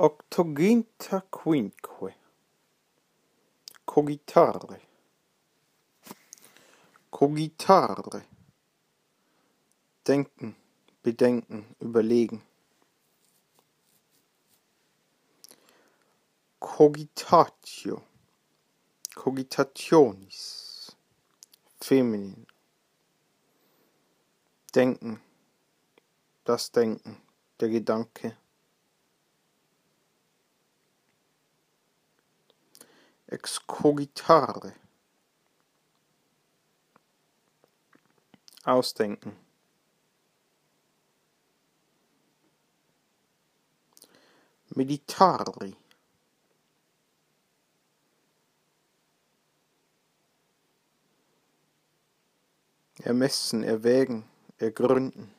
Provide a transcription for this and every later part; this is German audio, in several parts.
Octoginta quinque. Cogitare. Cogitare. Denken, bedenken, überlegen. Cogitatio. Cogitationis. Feminin. Denken. Das Denken. Der Gedanke. Excogitare. Ausdenken. Meditari. Ermessen, erwägen, ergründen.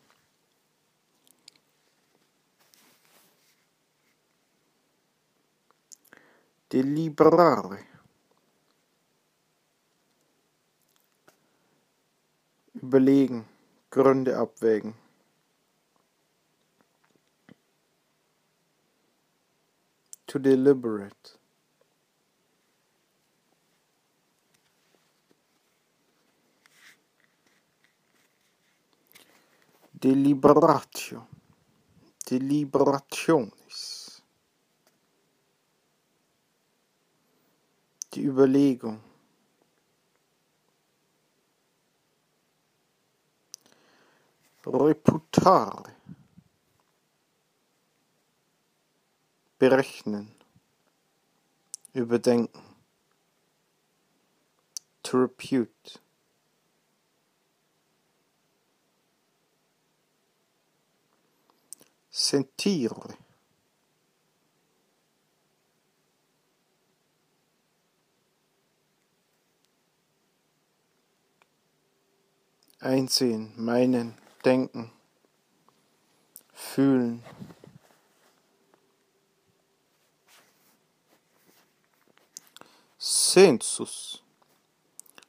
Deliberare. Überlegen, Gründe abwägen. To deliberate. Deliberatio. Deliberationis. Die Überlegung. Reputare. Berechnen. Überdenken. To repute. Sentire. Einsehen, meinen, denken, fühlen. Sensus.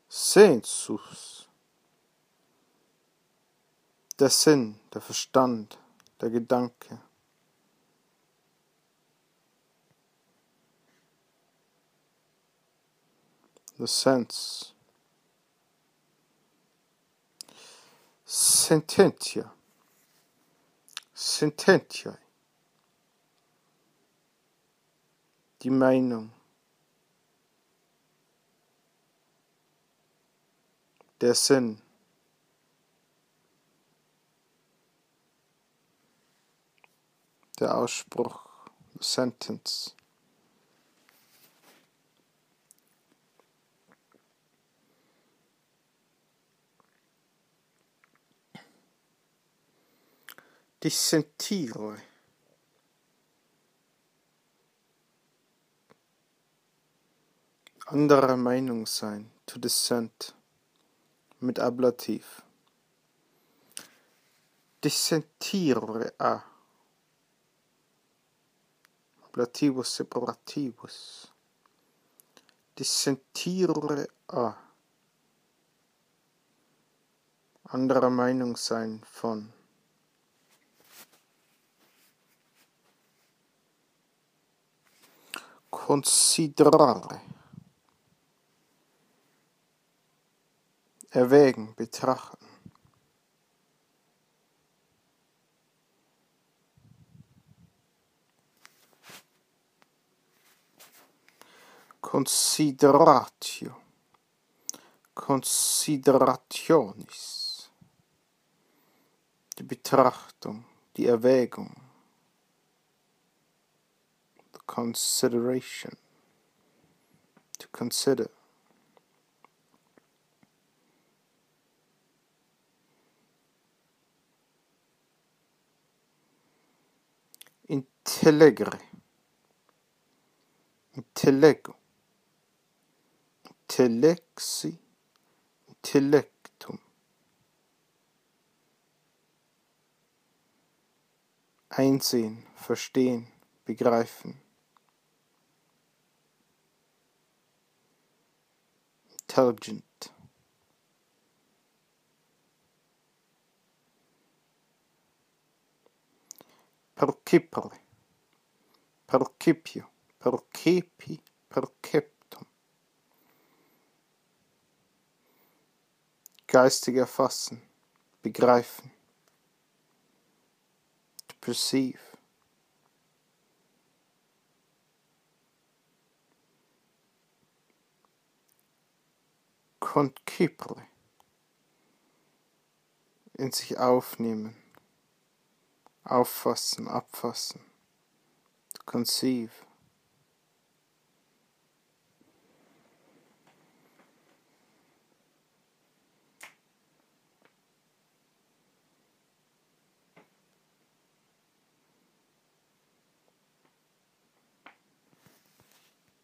Sensus. Der Sinn, der Verstand, der Gedanke. The sense. Sententia. Sententiae. Die Meinung. Der Sinn. Der Ausspruch. The sentence. Dissentire. Anderer Meinung sein. To dissent. Mit Ablativ. Dissentire a. Ablativus separativus. Dissentire a. Anderer Meinung sein von. Considerare. Erwägen, betrachten. Consideratio. Considerationis. Die Betrachtung, die Erwägung. Consideration. To consider. Intellegere. Intellego. Intellexi. Intellektum. Einsehen, verstehen, begreifen. Intelligent. Percipere. percipio, percepi, perceptum. Geistig erfassen, begreifen. To perceive. Concipere. In sich aufnehmen. Auffassen, abfassen. Conceive.